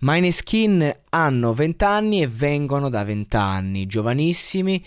Maneskin hanno 20 anni e vengono da 20 anni, giovanissimi.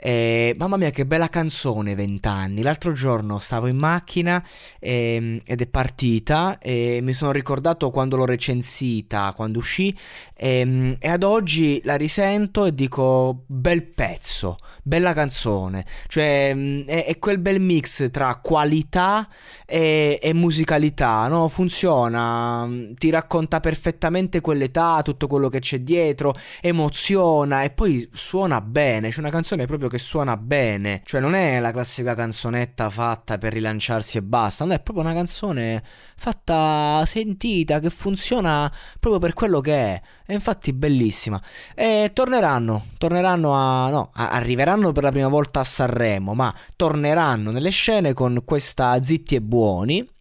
E, mamma mia, che bella canzone, 20 anni. L'altro giorno stavo in macchina e, ed è partita e mi sono ricordato quando l'ho recensita, quando uscì e, e ad oggi la risento e dico bel pezzo, bella canzone. Cioè è, è quel bel mix tra qualità e, e musicalità, no? Funziona, ti racconta perfettamente quell'età, tutto quello che dietro, emoziona e poi suona bene. C'è una canzone proprio che suona bene, cioè non è la classica canzonetta fatta per rilanciarsi e basta, non è proprio una canzone fatta sentita che funziona proprio per quello che è. E infatti bellissima. E torneranno, torneranno a no, arriveranno per la prima volta a Sanremo, ma torneranno nelle scene con questa Zitti e Buoni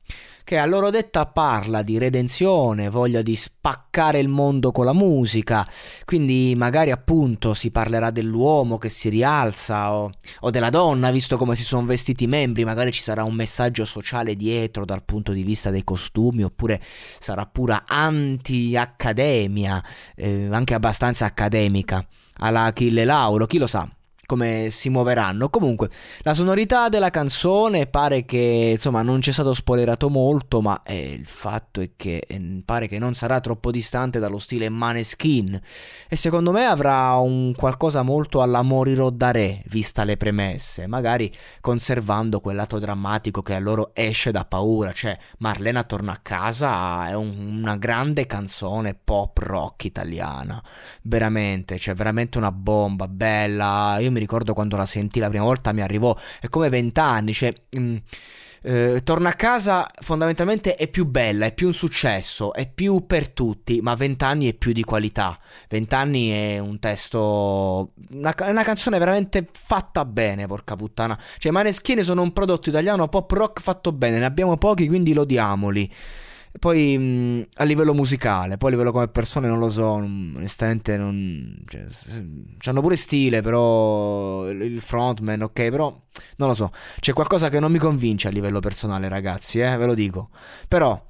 che a loro detta parla di redenzione, voglia di spaccare il mondo con la musica, quindi magari appunto si parlerà dell'uomo che si rialza o, o della donna, visto come si sono vestiti i membri, magari ci sarà un messaggio sociale dietro dal punto di vista dei costumi, oppure sarà pura anti-accademia, eh, anche abbastanza accademica, alla Achille Lauro, chi lo sa come si muoveranno. Comunque, la sonorità della canzone pare che insomma non c'è stato spoilerato molto, ma eh, il fatto è che eh, pare che non sarà troppo distante dallo stile Maneskin e secondo me avrà un qualcosa molto alla Morirò da re, vista le premesse, magari conservando quel lato drammatico che a loro esce da paura, cioè Marlena torna a casa è un, una grande canzone pop rock italiana, veramente, cioè veramente una bomba bella. Io mi ricordo quando la sentì la prima volta mi arrivò, è come vent'anni, cioè... Mh, mm, eh, torna a casa fondamentalmente è più bella, è più un successo, è più per tutti, ma vent'anni è più di qualità. Vent'anni è un testo, una, una, canzone veramente fatta bene, porca puttana. Cioè, Maneschini sono un prodotto italiano pop rock fatto bene, ne abbiamo pochi, quindi lodiamoli. Poi mh, a livello musicale, poi a livello come persone non lo so, onestamente non... Cioè, hanno pure stile, però il frontman, ok, però non lo so. C'è qualcosa che non mi convince a livello personale, ragazzi, eh, ve lo dico. Però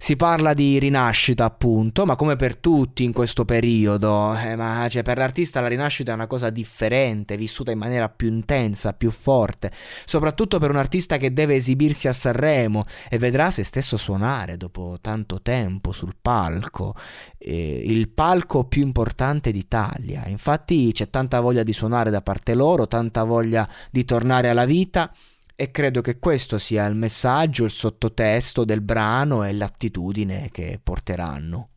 si parla di rinascita, appunto, ma come per tutti in questo periodo, eh, ma cioè, per l'artista la rinascita è una cosa differente, vissuta in maniera più intensa, più forte, soprattutto per un artista che deve esibirsi a Sanremo e vedrà se stesso suonare dopo tanto tempo sul palco, eh, il palco più importante d'Italia. Infatti c'è tanta voglia di suonare da parte loro, tanta voglia di tornare alla vita e credo che questo sia il messaggio, il sottotesto del brano e l'attitudine che porteranno.